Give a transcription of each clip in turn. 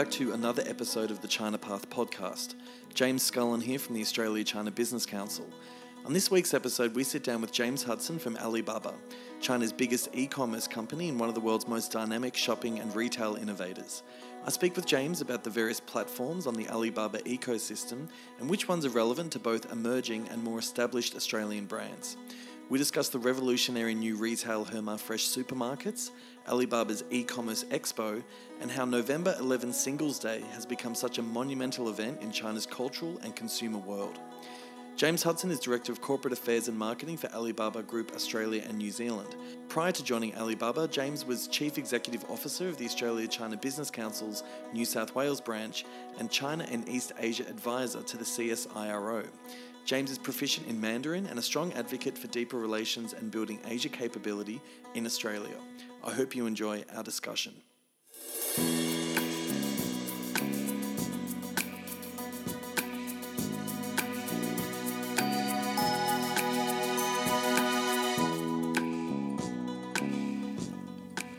Back to another episode of the China Path podcast. James Scullin here from the Australia China Business Council. On this week's episode, we sit down with James Hudson from Alibaba, China's biggest e commerce company and one of the world's most dynamic shopping and retail innovators. I speak with James about the various platforms on the Alibaba ecosystem and which ones are relevant to both emerging and more established Australian brands. We discuss the revolutionary new retail Hema Fresh supermarkets, Alibaba's e commerce expo, and how November 11 Singles Day has become such a monumental event in China's cultural and consumer world. James Hudson is Director of Corporate Affairs and Marketing for Alibaba Group Australia and New Zealand. Prior to joining Alibaba, James was Chief Executive Officer of the Australia China Business Council's New South Wales branch and China and East Asia Advisor to the CSIRO. James is proficient in Mandarin and a strong advocate for deeper relations and building Asia capability in Australia. I hope you enjoy our discussion.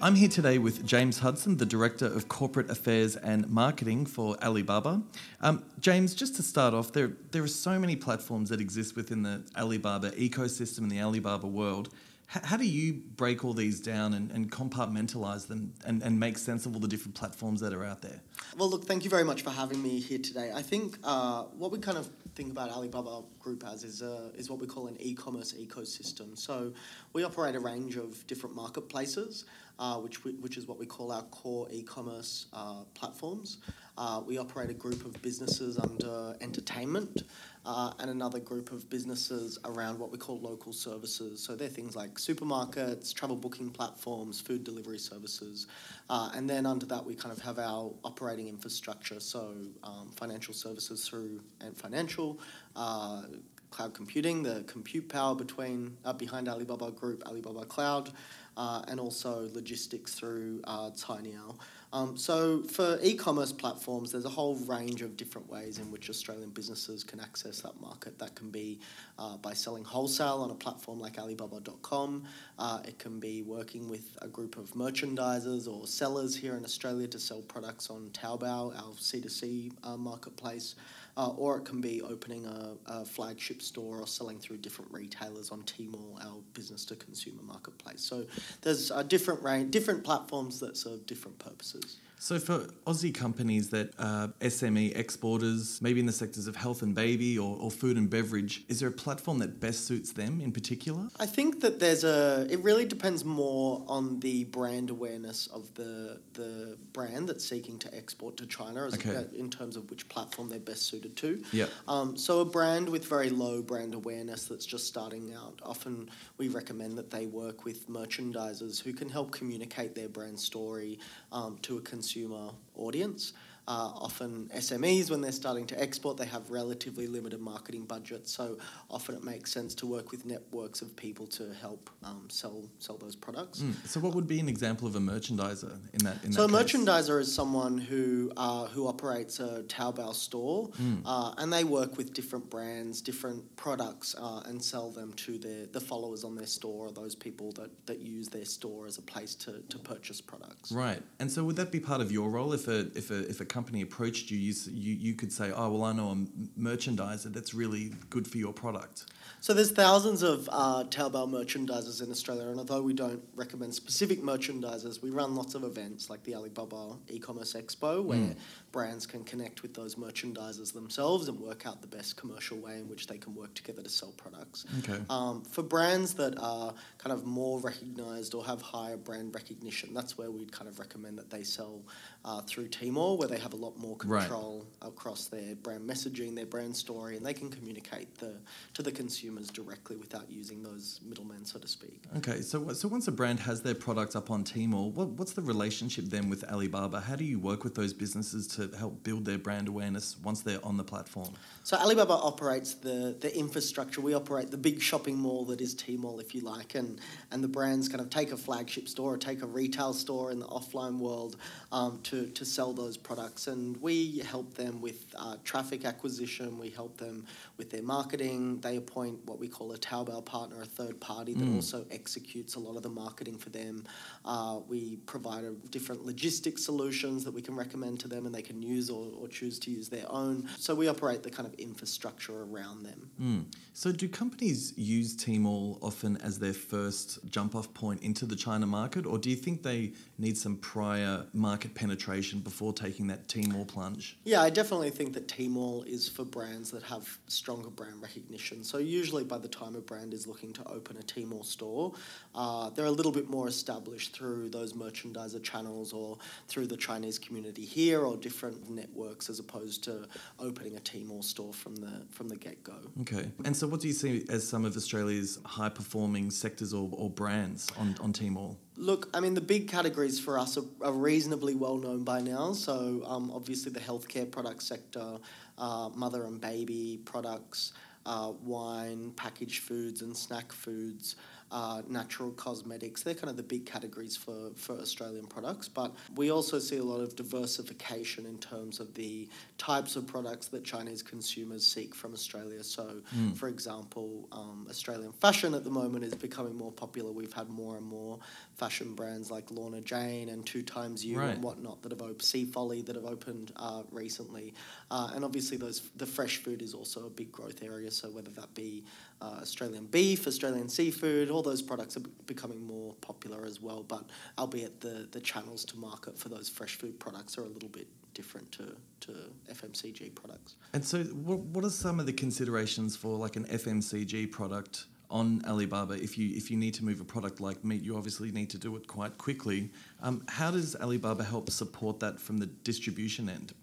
I'm here today with James Hudson, the Director of Corporate Affairs and Marketing for Alibaba. Um, James, just to start off, there, there are so many platforms that exist within the Alibaba ecosystem and the Alibaba world. How do you break all these down and, and compartmentalize them and, and make sense of all the different platforms that are out there? Well, look, thank you very much for having me here today. I think uh, what we kind of think about Alibaba Group as is, uh, is what we call an e-commerce ecosystem. So we operate a range of different marketplaces, uh, which, we, which is what we call our core e-commerce uh, platforms. Uh, we operate a group of businesses under entertainment uh, and another group of businesses around what we call local services. So they're things like supermarkets, travel booking platforms, food delivery services. Uh, and then under that, we kind of have our operating infrastructure, so um, financial services through Ant Financial, uh, cloud computing, the compute power between uh, behind Alibaba Group, Alibaba Cloud, uh, and also logistics through uh, Cainiao. Um, so for e-commerce platforms, there's a whole range of different ways in which Australian businesses can access that market. That can be uh, by selling wholesale on a platform like Alibaba.com. Uh, it can be working with a group of merchandisers or sellers here in Australia to sell products on Taobao, our C2C uh, marketplace uh, or it can be opening a, a, flagship store or selling through different retailers on Tmall, our business to consumer marketplace. So there's a different range, different platforms that serve different purposes. So, for Aussie companies that are SME exporters, maybe in the sectors of health and baby or, or food and beverage, is there a platform that best suits them in particular? I think that there's a. It really depends more on the brand awareness of the the brand that's seeking to export to China, as okay. a, in terms of which platform they're best suited to. Yeah. Um, so a brand with very low brand awareness that's just starting out, often we recommend that they work with merchandisers who can help communicate their brand story um, to a consumer consumer audience. Uh, often SMEs, when they're starting to export, they have relatively limited marketing budgets. So often it makes sense to work with networks of people to help um, sell sell those products. Mm. So what would be an example of a merchandiser in that? In so that a case? merchandiser is someone who uh, who operates a Taobao store, mm. uh, and they work with different brands, different products, uh, and sell them to their the followers on their store or those people that, that use their store as a place to, to purchase products. Right. And so would that be part of your role if a if a if a company approached you, you, you, you could say, oh, well, I know a merchandiser that's really good for your product. So there's thousands of uh, Taobao merchandisers in Australia, and although we don't recommend specific merchandisers, we run lots of events like the Alibaba e-commerce expo, where mm. brands can connect with those merchandisers themselves and work out the best commercial way in which they can work together to sell products. Okay. Um, for brands that are kind of more recognised or have higher brand recognition, that's where we'd kind of recommend that they sell uh, through Tmall, where they have a lot more control right. across their brand messaging, their brand story, and they can communicate the to the consumers directly without using those middlemen, so to speak. Okay, so so once a brand has their product up on Tmall, what, what's the relationship then with Alibaba? How do you work with those businesses to help build their brand awareness once they're on the platform? So Alibaba operates the the infrastructure. We operate the big shopping mall that is Tmall, if you like, and and the brands kind of take a flagship store or take a retail store in the offline world um, to to to sell those products and we help them with uh, traffic acquisition. We help them with their marketing. They appoint what we call a Taobao partner, a third party that Mm. also executes a lot of the marketing for them. Uh, we provide a, different logistics solutions that we can recommend to them, and they can use or, or choose to use their own. So we operate the kind of infrastructure around them. Mm. So, do companies use Tmall often as their first jump off point into the China market, or do you think they need some prior market penetration before taking that Tmall plunge? Yeah, I definitely think that Tmall is for brands that have stronger brand recognition. So usually by the time a brand is looking to open a Tmall store, uh, they're a little bit more established through those merchandiser channels or through the Chinese community here or different networks as opposed to opening a Tmall store from the from the get go. Okay. And so, what do you see as some of Australia's high performing sectors or, or brands on, on Tmall? Look, I mean, the big categories for us are, are reasonably well known by now. So, um, obviously, the healthcare product sector, uh, mother and baby products, uh, wine, packaged foods, and snack foods. Uh, natural cosmetics, they're kind of the big categories for, for Australian products. But we also see a lot of diversification in terms of the types of products that Chinese consumers seek from Australia. So, Mm. for example, um, Australian fashion at the moment is becoming more popular. We've had more and more fashion brands like Lorna Jane and 2XU Right. and whatnot that have opened, Seafolly that have opened uh, recently. Uh, and obviously, those the fresh food is also a big growth area. So whether that be uh, Australian beef, Australian seafood, all those products are be- becoming more popular as well. But albeit the, the channels to market for those fresh food products are a little bit different to, to FMCG products. And so, what, what are some of the considerations for like an FMCG product on Alibaba? If you if you need to move a product like meat, you obviously need to do it quite quickly. Um, how does Alibaba help support that from the distribution end?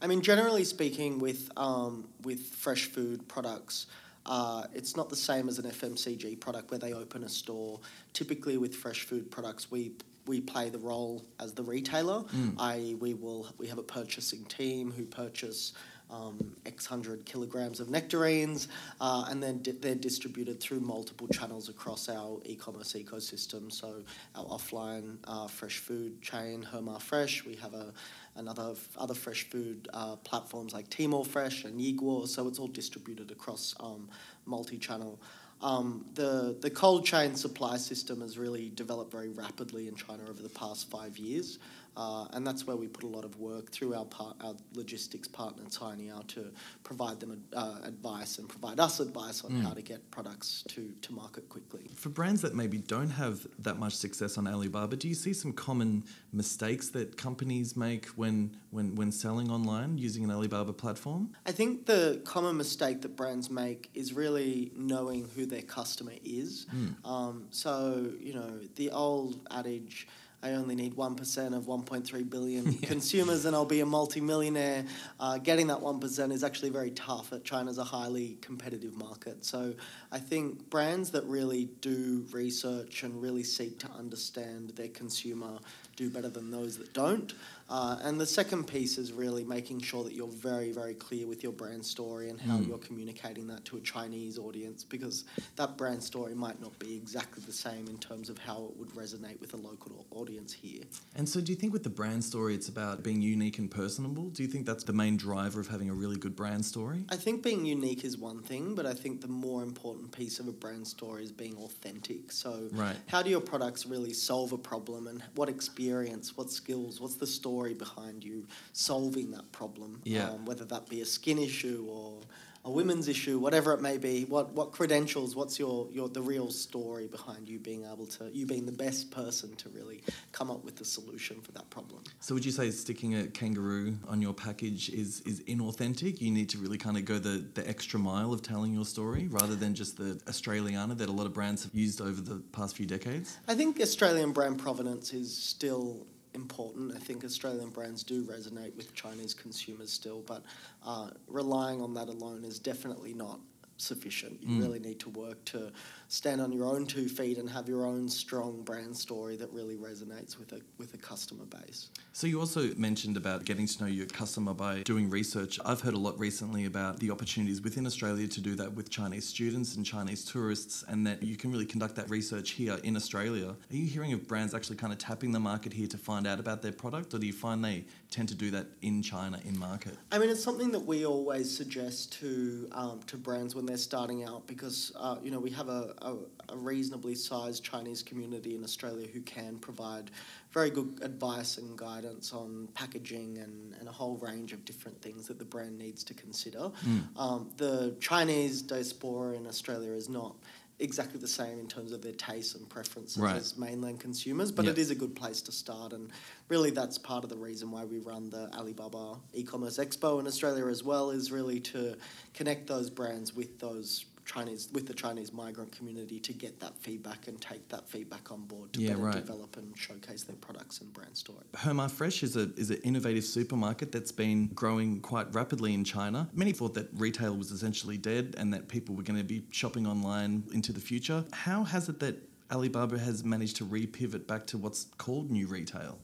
I mean, generally speaking, with um, with fresh food products, uh, it's not the same as an FMCG product where they open a store. Typically, with fresh food products, we we play the role as the retailer. I we will we have a purchasing team who purchase. Um, X hundred kilograms of nectarines, uh, and then di- they're distributed through multiple channels across our e-commerce ecosystem. So our offline uh, fresh food chain, Hema Fresh. We have a another other fresh food uh, platforms like Tmall Fresh and Yiguo. So it's all distributed across um, multi-channel. Um, the the cold chain supply system has really developed very rapidly in China over the past five years, uh, and that's where we put a lot of work through our part, our logistics partner Cainiao to provide them uh, advice and provide us advice on how to get products to, to market quickly. For brands that maybe don't have that much success on Alibaba, do you see some common mistakes that companies make when when when selling online using an Alibaba platform? I think the common mistake that brands make is really knowing who their customer is. Um, so, you know, the old adage, I only need 1% of 1.3 billion consumers and I'll be a multimillionaire. Uh, getting that 1% is actually very tough. China's a highly competitive market. So I think brands that really do research and really seek to understand their consumer do better than those that don't. Uh, and the second piece is really making sure that you're very, very clear with your brand story and how you're communicating that to a Chinese audience because that brand story might not be exactly the same in terms of how it would resonate with a local audience here. And so, do you think with the brand story, it's about being unique and personable? Do you think that's the main driver of having a really good brand story? I think being unique is one thing, but I think the more important piece of a brand story is being authentic. So, Right. how do your products really solve a problem and what experience, what skills, what's the story behind you solving that problem? Yeah. Um, whether that be a skin issue or a women's issue, whatever it may be, what, what credentials, what's your, your the real story behind you being able to, you being the best person to really come up with the solution for that problem? So, would you say sticking a kangaroo on your package is is inauthentic? You need to really kind of go the, the extra mile of telling your story rather than just the Australiana that a lot of brands have used over the past few decades. I think Australian brand provenance is still important. I think Australian brands do resonate with Chinese consumers still, but uh, relying on that alone is definitely not sufficient. You really need to work to stand on your own two feet and have your own strong brand story that really resonates with a with a customer base. So you also mentioned about getting to know your customer by doing research. I've heard a lot recently about the opportunities within Australia to do that with Chinese students and Chinese tourists and that you can really conduct that research here in Australia. Are you hearing of brands actually kind of tapping the market here to find out about their product or do you find they tend to do that in China in market? I mean, it's something that we always suggest to um, to brands when they're starting out because uh, you know we have a, a, a, reasonably sized Chinese community in Australia who can provide very good advice and guidance on packaging and, and a whole range of different things that the brand needs to consider. Mm. Um, the Chinese diaspora in Australia is not exactly the same in terms of their tastes and preferences right. as mainland consumers, but yep. it is a good place to start. And really, that's part of the reason why we run the Alibaba e-commerce expo in Australia as well, is really to connect those brands with those Chinese with the Chinese migrant community to get that feedback and take that feedback on board to yeah, better right. develop and showcase their products and brand story. Hema Fresh is a is an innovative supermarket that's been growing quite rapidly in China. Many thought that retail was essentially dead and that people were going to be shopping online into the future. How has it that Alibaba has managed to repivot back to what's called new retail?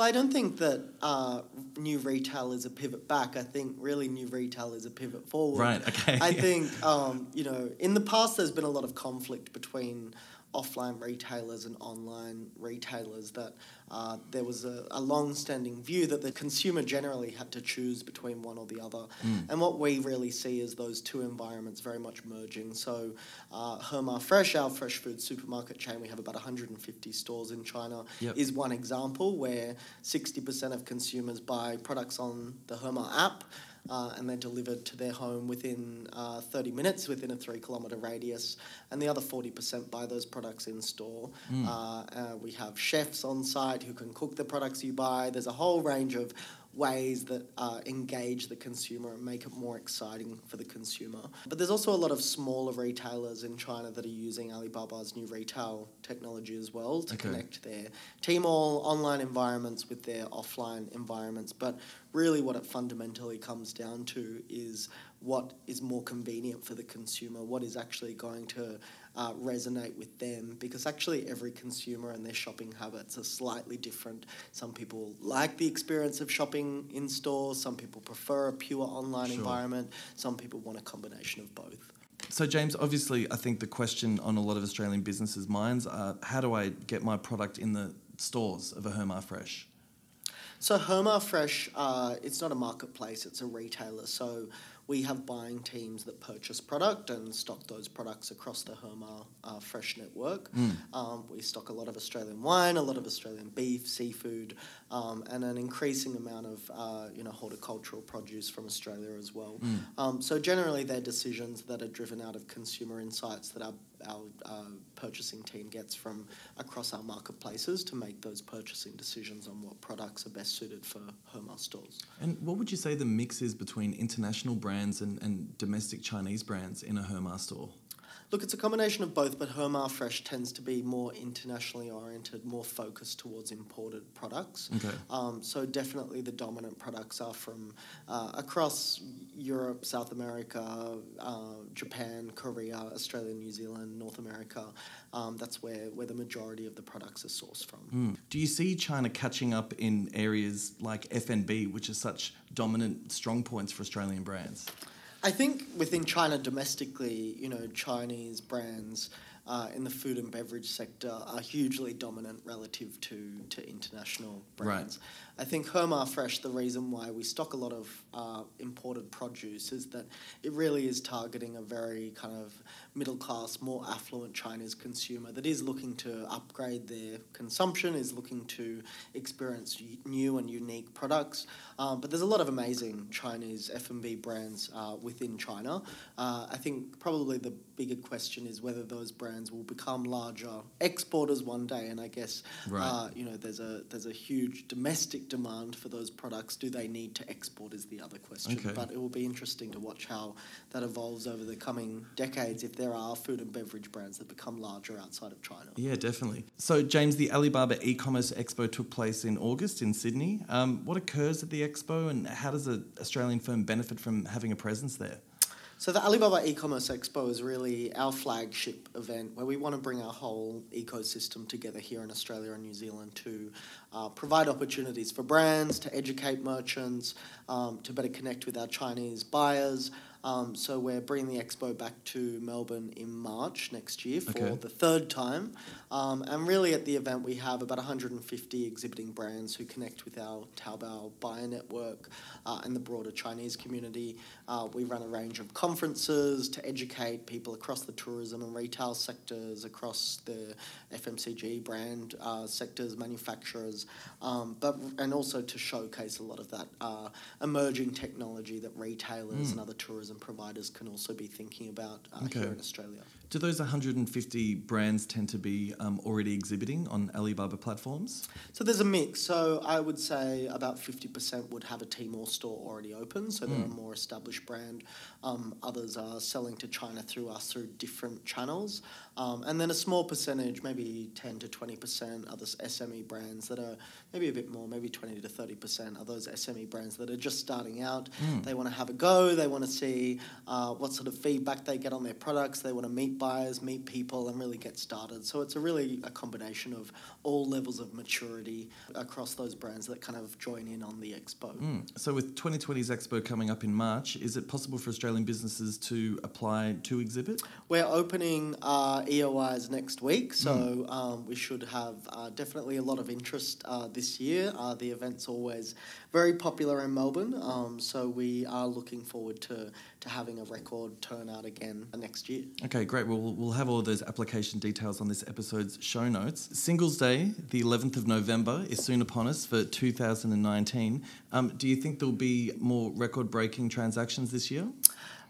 Well, I don't think that uh, new retail is a pivot back. I think really new retail is a pivot forward. Right. Okay. I think um, you know in the past there's been a lot of conflict between offline retailers and online retailers that uh, there was a, a long standing view that the consumer generally had to choose between one or the other. Mm. And what we really see is those two environments very much merging. So, uh, Hema Fresh, our fresh food supermarket chain, we have about 150 stores in China, yep. is one example where 60% of consumers buy products on the Hema app uh, and they're delivered to their home within uh, 30 minutes within a three kilometre radius. And the other 40% buy those products in store. Mm. Uh, we have chefs on site who can cook the products you buy. There's a whole range of ways that uh, engage the consumer and make it more exciting for the consumer. But there's also a lot of smaller retailers in China that are using Alibaba's new retail technology as well to okay. connect their Tmall online environments with their offline environments. But really, what it fundamentally comes down to is what is more convenient for the consumer, what is actually going to uh, resonate with them because actually every consumer and their shopping habits are slightly different. Some people like the experience of shopping in stores, some people prefer a pure online sure. environment, some people want a combination of both. So, James, obviously, I think the question on a lot of Australian businesses' minds are how do I get my product in the stores of a Hema Fresh? So Hema Fresh, uh, it's not a marketplace; it's a retailer. So we have buying teams that purchase product and stock those products across the Hema uh, Fresh network. Mm. Um, we stock a lot of Australian wine, a lot of Australian beef, seafood, um, and an increasing amount of uh, you know horticultural produce from Australia as well. Mm. Um, so generally, they're decisions that are driven out of consumer insights that our our uh, purchasing team gets from across our marketplaces to make those purchasing decisions on what products are best suited for Hema stores. And what would you say the mix is between international brands and, and domestic Chinese brands in a Hema store? Look, it's a combination of both, but Hema Fresh tends to be more internationally oriented, more focused towards imported products. Okay. Um, so definitely the dominant products are from uh, across Europe, South America, uh, Japan, Korea, Australia, New Zealand, North America. Um, that's where, where the majority of the products are sourced from. Mm. Do you see China catching up in areas like F&B, which are such dominant strong points for Australian brands? I think within China domestically, you know, Chinese brands uh, in the food and beverage sector are hugely dominant relative to, to international brands. Right. I think Hema Fresh, the reason why we stock a lot of uh, imported produce is that it really is targeting a very kind of middle class, more affluent Chinese consumer that is looking to upgrade their consumption, is looking to experience new and unique products. Um, but there's a lot of amazing Chinese F&B brands uh, within China. Uh, I think probably the bigger question is whether those brands will become larger exporters one day. And I guess right. uh, you know there's a there's a huge domestic demand for those products. Do they need to export? Is the other question. Okay. But it will be interesting to watch how that evolves over the coming decades if there are food and beverage brands that become larger outside of China. Yeah, definitely. So, James, the Alibaba e-commerce expo took place in August in Sydney. Um, what occurs at the expo, and how does an Australian firm benefit from having a presence there? So the Alibaba e-commerce expo is really our flagship event where we want to bring our whole ecosystem together here in Australia and New Zealand to uh, provide opportunities for brands to educate merchants, um, to better connect with our Chinese buyers. Um, so we're bringing the expo back to Melbourne in March next year for Okay. the third time. Um, and really at the event we have about 150 exhibiting brands who connect with our Taobao buyer network uh, and the broader Chinese community. Uh, we run a range of conferences to educate people across the tourism and retail sectors, across the FMCG brand uh, sectors, manufacturers, um, but and also to showcase a lot of that uh, emerging technology that retailers and other tourism providers can also be thinking about uh, Okay. here in Australia. Do those 150 brands tend to be um, already exhibiting on Alibaba platforms? So there's a mix. So I would say about 50% would have a Tmall store already open, so they're a more established brand. Um, others are selling to China through us through different channels. Um, and then a small percentage, maybe 10 to 20%, are those SME brands that are maybe a bit more, maybe 20 to 30% are those SME brands that are just starting out. They want to have a go, they want to see uh, what sort of feedback they get on their products, they want to meet buyers, meet people, and really get started. So it's a really a combination of all levels of maturity across those brands that kind of join in on the expo. Mm. So, with 2020's Expo coming up in March, is it possible for Australian businesses to apply to exhibit? We're opening uh, EOIs next week, so um, we should have uh, definitely a lot of interest uh, this year. Uh, the event's always very popular in Melbourne, um, so we are looking forward to, to having a record turnout again next year. Okay, great. Well, we'll- we'll have all those application details on this episode's show notes. Singles Day, the 11th of November, is soon upon us for 2019. Um, do you think there'll be more record breaking transactions this year?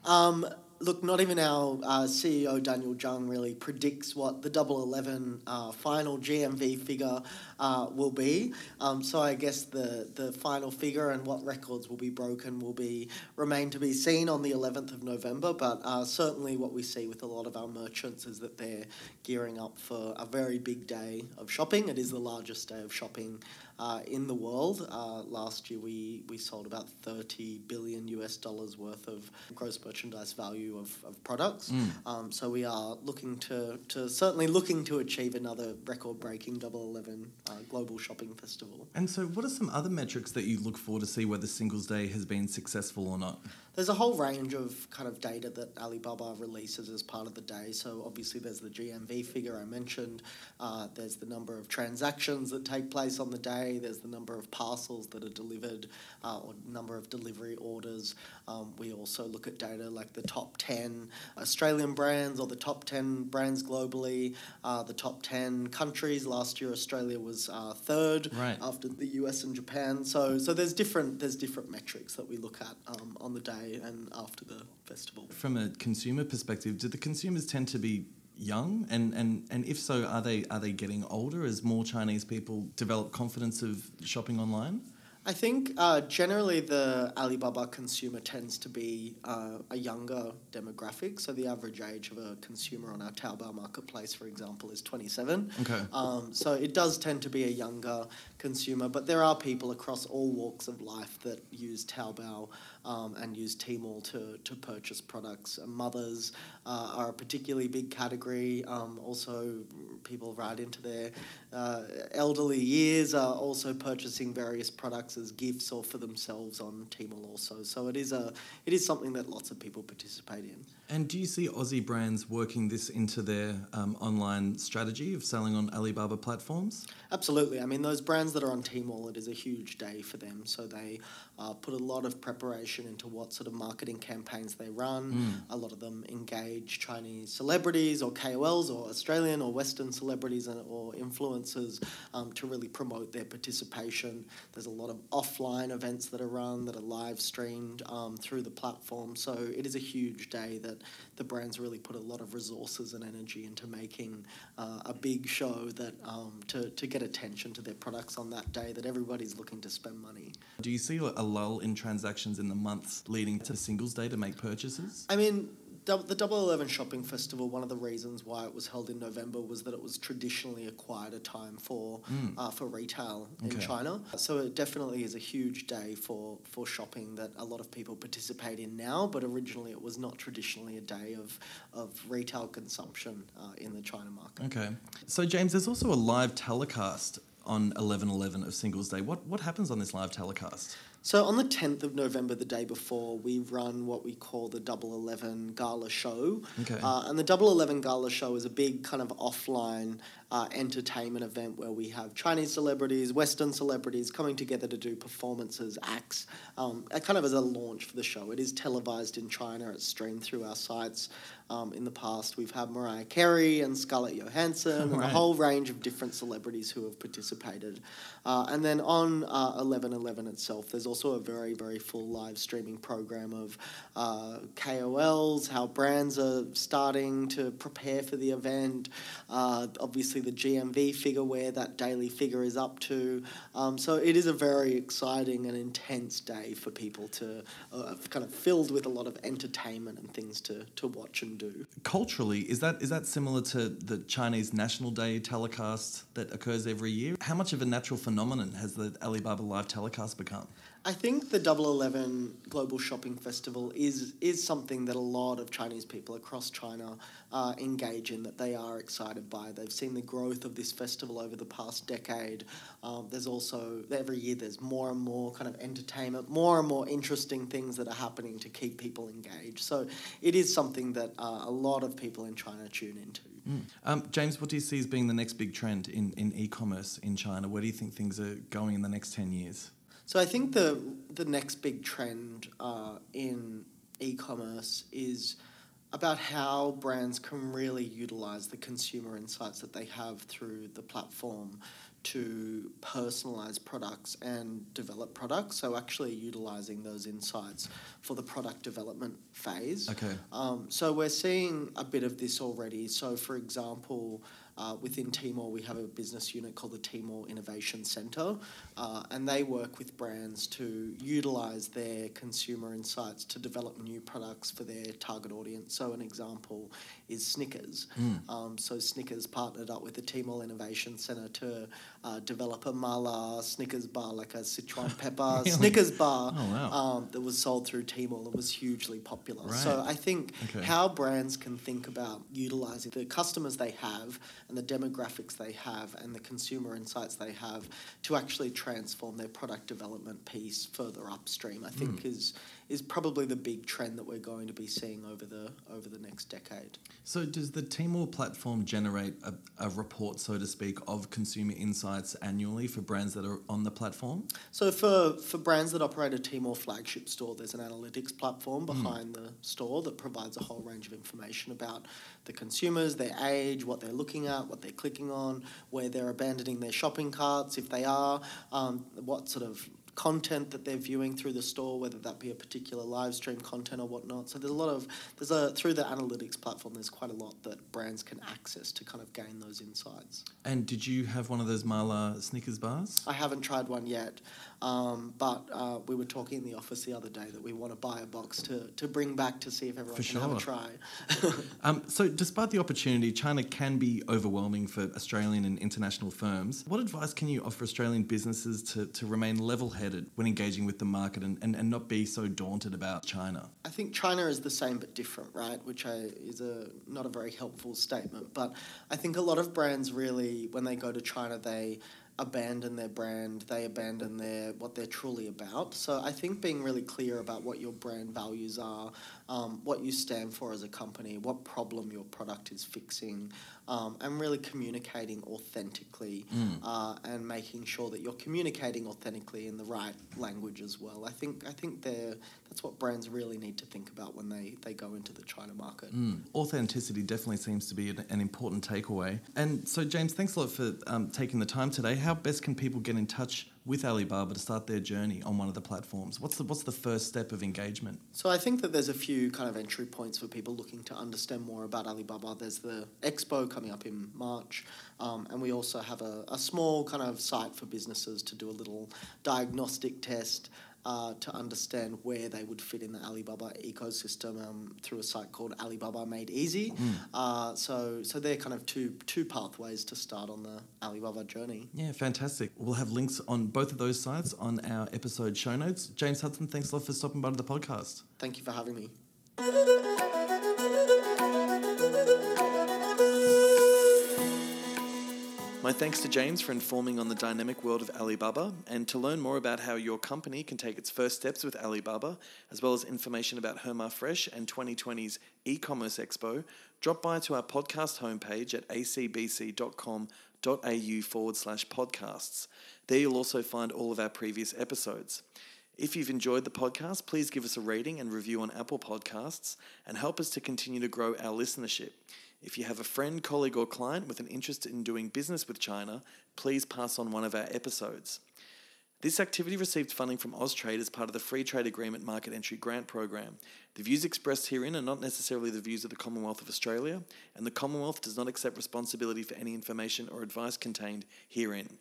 Um, look, not even our uh, CEO Daniel Zhang really predicts what the Double Eleven uh, final GMV figure uh, will be. Um, so I guess the the final figure and what records will be broken will be remain to be seen on the eleventh of November. But uh, certainly, what we see with a lot of our merchants is that they're gearing up for a very big day of shopping. It is the largest day of shopping. Uh, in the world, uh, last year we, we sold about 30 billion US dollars worth of gross merchandise value of, of products. Um, so we are looking to, to certainly looking to achieve another record breaking Double Eleven uh, global shopping festival. And so, what are some other metrics that you look for to see whether Singles Day has been successful or not? There's a whole range of kind of data that Alibaba releases as part of the day. So obviously there's the GMV figure I mentioned. Uh, there's the number of transactions that take place on the day. There's the number of parcels that are delivered uh, or number of delivery orders. Um, we also look at data like the top 10 Australian brands or the top 10 brands globally, uh, the top 10 countries. Last year Australia was uh, third Right. after the US and Japan. So so there's different there's different metrics that we look at um, on the day and after the festival. From a consumer perspective, do the consumers tend to be young and, and, and if so are they are they getting older as more Chinese people develop confidence of shopping online? I think uh, generally the Alibaba consumer tends to be uh, a younger demographic. So the average age of a consumer on our Taobao marketplace, for example, is 27. Okay. Um, so it does tend to be a younger consumer, but there are people across all walks of life that use Taobao um, and use Tmall to, to purchase products. Mothers uh, are a particularly big category. Um, also, people right into their uh, elderly years are also purchasing various products as gifts or for themselves on Tmall also. So it is a it is something that lots of people participate in. And do you see Aussie brands working this into their um, online strategy of selling on Alibaba platforms? Absolutely. I mean, those brands that are on Tmall, it is a huge day for them. So they uh, put a lot of preparation into what sort of marketing campaigns they run. A lot of them engage Chinese celebrities or KOLs or Australian or Western celebrities and, or influencers um, to really promote their participation. There's a lot of offline events that are run that are live streamed um, through the platform. So it is a huge day that the brands really put a lot of resources and energy into making uh, a big show that um, to, to get attention to their products on that day that everybody's looking to spend money. Do you see a lull in transactions in the months leading to Singles Day to make purchases? I mean, the Double Eleven Shopping Festival. One of the reasons why it was held in November was that it was traditionally a quieter time for uh, for retail in Okay. China. So it definitely is a huge day for for shopping that a lot of people participate in now. But originally, it was not traditionally a day of of retail consumption uh, in the China market. Okay. So, James, there's also a live telecast on 11.11 of Singles Day. What, what happens on this live telecast? So on the 10th of November, the day before, we run what we call the Double Eleven Gala Show. Okay. Uh, and the Double Eleven Gala Show is a big kind of offline uh, entertainment event where we have Chinese celebrities, Western celebrities coming together to do performances, acts, um, uh, kind of as a launch for the show. It is televised in China. It's streamed through our sites. Um, in the past, we've had Mariah Carey and Scarlett Johansson and a whole range of different celebrities who have participated. Uh, and then on uh, 11.11 itself, there's also a very, very full live streaming program of uh, KOLs, how brands are starting to prepare for the event, uh, obviously the GMV figure where that daily figure is up to. Um, so it is a very exciting and intense day for people to uh, kind of filled with a lot of entertainment and things to, to watch and do. Culturally, is that is that similar to the Chinese National Day telecast that occurs every year? How much of a natural phenomenon has the Alibaba live telecast become? I think the Double Eleven Global Shopping Festival is is something that a lot of Chinese people across China uh, engage in. That they are excited by. They've seen the growth of this festival over the past decade. Um, there's also every year there's more and more kind of entertainment, more and more interesting things that are happening to keep people engaged. So it is something that uh, a lot of people in China tune into. Um, James, what do you see as being the next big trend in, in e-commerce in China? Where do you think things are going in the next 10 years? So I think the the next big trend uh, in e-commerce is about how brands can really utilize the consumer insights that they have through the platform to personalize products and develop products. So actually utilizing those insights for the product development phase. Okay. Um, so we're seeing a bit of this already. So, for example, uh, within Tmall, we have a business unit called the Tmall Innovation Centre, uh, and they work with brands to utilise their consumer insights to develop new products for their target audience. So, an example is Snickers. Um, so, Snickers partnered up with the Tmall Innovation Centre to uh, develop a mala Snickers bar, like a Sichuan pepper Really? Snickers bar Oh, wow. um, that was sold through Tmall that was hugely popular. So I think Okay. how brands can think about utilizing the customers they have and the demographics they have and the consumer insights they have to actually transform their product development piece further upstream, I think hmm. is is probably the big trend that we're going to be seeing over the over the next decade. So, does the Tmall platform generate a, a report, so to speak, of consumer insights annually for brands that are on the platform? So for, for brands that operate a Tmall flagship store, there's an analytics platform behind the store that provides a whole range of information about the consumers, their age, what they're looking at, what they're clicking on, where they're abandoning their shopping carts, if they are, um, what sort of content that they're viewing through the store, whether that be a particular live stream content or whatnot. So there's a lot of there's a through the analytics platform. There's quite a lot that brands can access to kind of gain those insights. And did you have one of those Mala Snickers bars? I haven't tried one yet, um, but uh, we were talking in the office the other day that we want to buy a box to, to bring back to see if everyone For can have a sure. try. Um, so, despite the opportunity, China can be overwhelming for Australian and international firms. What advice can you offer Australian businesses to, to remain level headed when engaging with the market and, and, and not be so daunted about China? I think China is the same but different, right? Which I, is a not a very helpful statement, but I think a lot of brands really, when they go to China, they abandon their brand, they abandon their what they're truly about. So I think being really clear about what your brand values are, um, what you stand for as a company, what problem your product is fixing, um, and really communicating authentically uh, and making sure that you're communicating authentically in the right language as well. I think I think they're, that's what brands really need to think about when they, they go into the China market. Mm. Authenticity definitely seems to be an, an important takeaway. And so, James, thanks a lot for um, taking the time today. How best can people get in touch with Alibaba to start their journey on one of the platforms? What's the, what's the first step of engagement? So I think that there's a few kind of entry points for people looking to understand more about Alibaba. There's the expo coming up in March, um, and we also have a, a small kind of site for businesses to do a little diagnostic test uh, to understand where they would fit in the Alibaba ecosystem um, through a site called Alibaba Made Easy. Uh, so, so they're kind of two two pathways to start on the Alibaba journey. Yeah, fantastic. We'll have links on both of those sites on our episode show notes. James Hudson, thanks a lot for stopping by to the podcast. Thank you for having me. My thanks to James for informing on the dynamic world of Alibaba and to learn more about how your company can take its first steps with Alibaba, as well as information about Hema Fresh and 2020's e-commerce expo, drop by to our podcast homepage at acbc.com.au forward slash podcasts. There you'll also find all of our previous episodes. If you've enjoyed the podcast, please give us a rating and review on Apple Podcasts and help us to continue to grow our listenership. If you have a friend, colleague, or client with an interest in doing business with China, please pass on one of our episodes. This activity received funding from Austrade as part of the Free Trade Agreement Market Entry Grant Program. The views expressed herein are not necessarily the views of the Commonwealth of Australia, and the Commonwealth does not accept responsibility for any information or advice contained herein.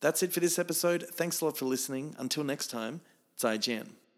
That's it for this episode. Thanks a lot for listening. Until next time, 再见。